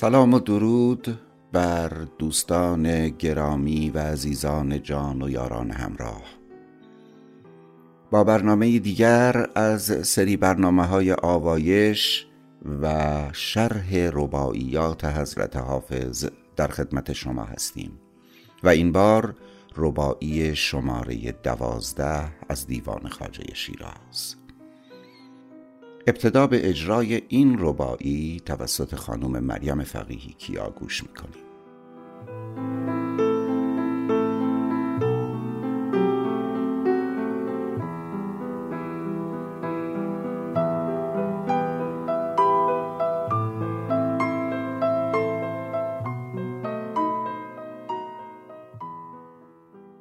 سلام و درود بر دوستان گرامی و عزیزان جان و یاران همراه. با برنامه دیگر از سری برنامه های آوایش و شرح رباعیات حضرت حافظ در خدمت شما هستیم و این بار رباعی شماره دوازده از دیوان خاجه شیراز. ابتدا به اجرای این رباعی توسط خانم مریم فقیهی کیا گوش می‌کنیم.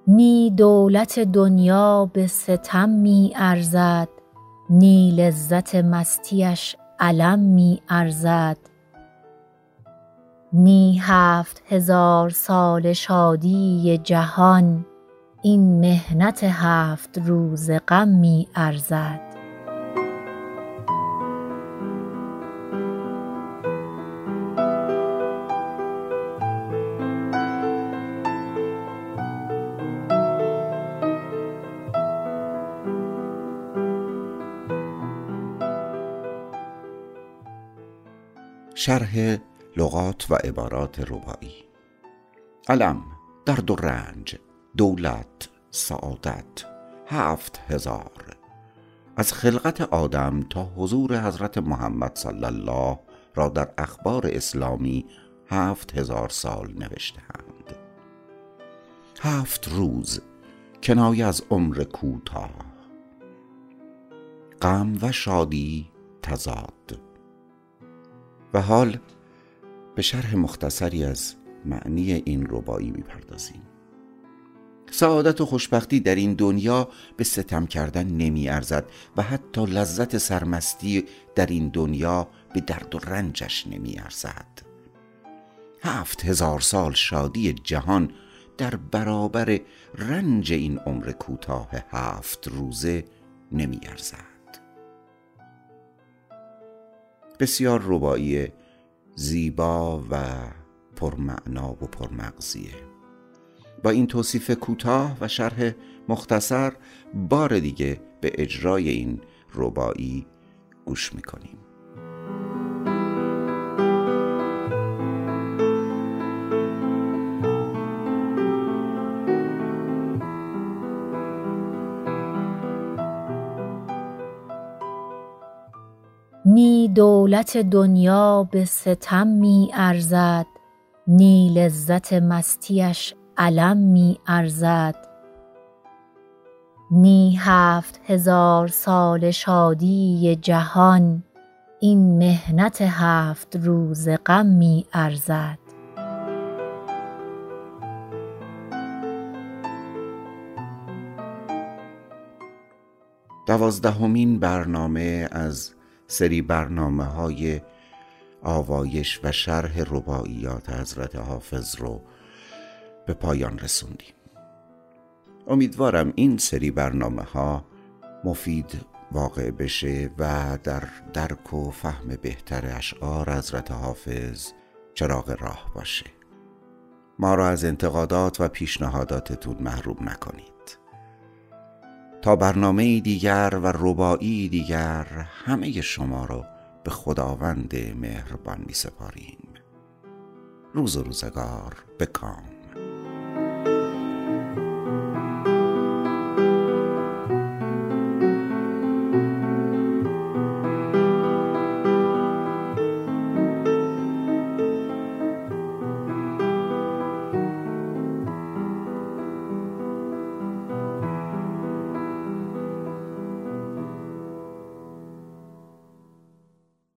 نی دولت دنیا به ستم می ارزد نی لذت مستیش الم می ارزد. نی هفت هزار ساله شادی جهان این محنت هفت روزه غم می ارزد. شرح لغات و عبارات رباعی علم درد و رنج دولت سعادت هفت هزار. از خلقت آدم تا حضور حضرت محمد صلی الله را در اخبار اسلامی هفت هزار سال نوشتهاند. هفت روز کنایه از عمر کوتاه. غم و شادی تضاد. و حال به شرح مختصری از معنی این ربایی می‌پردازیم. سعادت و خوشبختی در این دنیا به ستم کردن نمی ارزد و حتی لذت سرمستی در این دنیا به درد و رنجش نمی ارزد هفت هزار سال شادی جهان در برابر رنج این عمر کوتاه هفت روزه نمی ارزد بسیار ربایی زیبا و پرمعنا و پرمغزیه. با این توصیف کوتاه و شرح مختصر بار دیگه به اجرای این ربایی گوش می‌کنیم. نی دولت دنیا به ستم می ارزد نی لذت مستیش الم می ارزد. نی هفت هزار ساله شادی جهان این محنت هفت روزه غم می ارزد. دوازدهمین برنامه از سری برنامه های آوایش و شرح رباعیات حضرت حافظ رو به پایان رسوندیم. امیدوارم این سری برنامه ها مفید واقع بشه و در درک و فهم بهتر اشعار حضرت حافظ چراغ راه باشه. ما را از انتقادات و پیشنهاداتتون محروم نکنید. برنامه دیگر و ربایی دیگر همه شما را به خداوند مهربان می سپاریم روز و روزگار بکام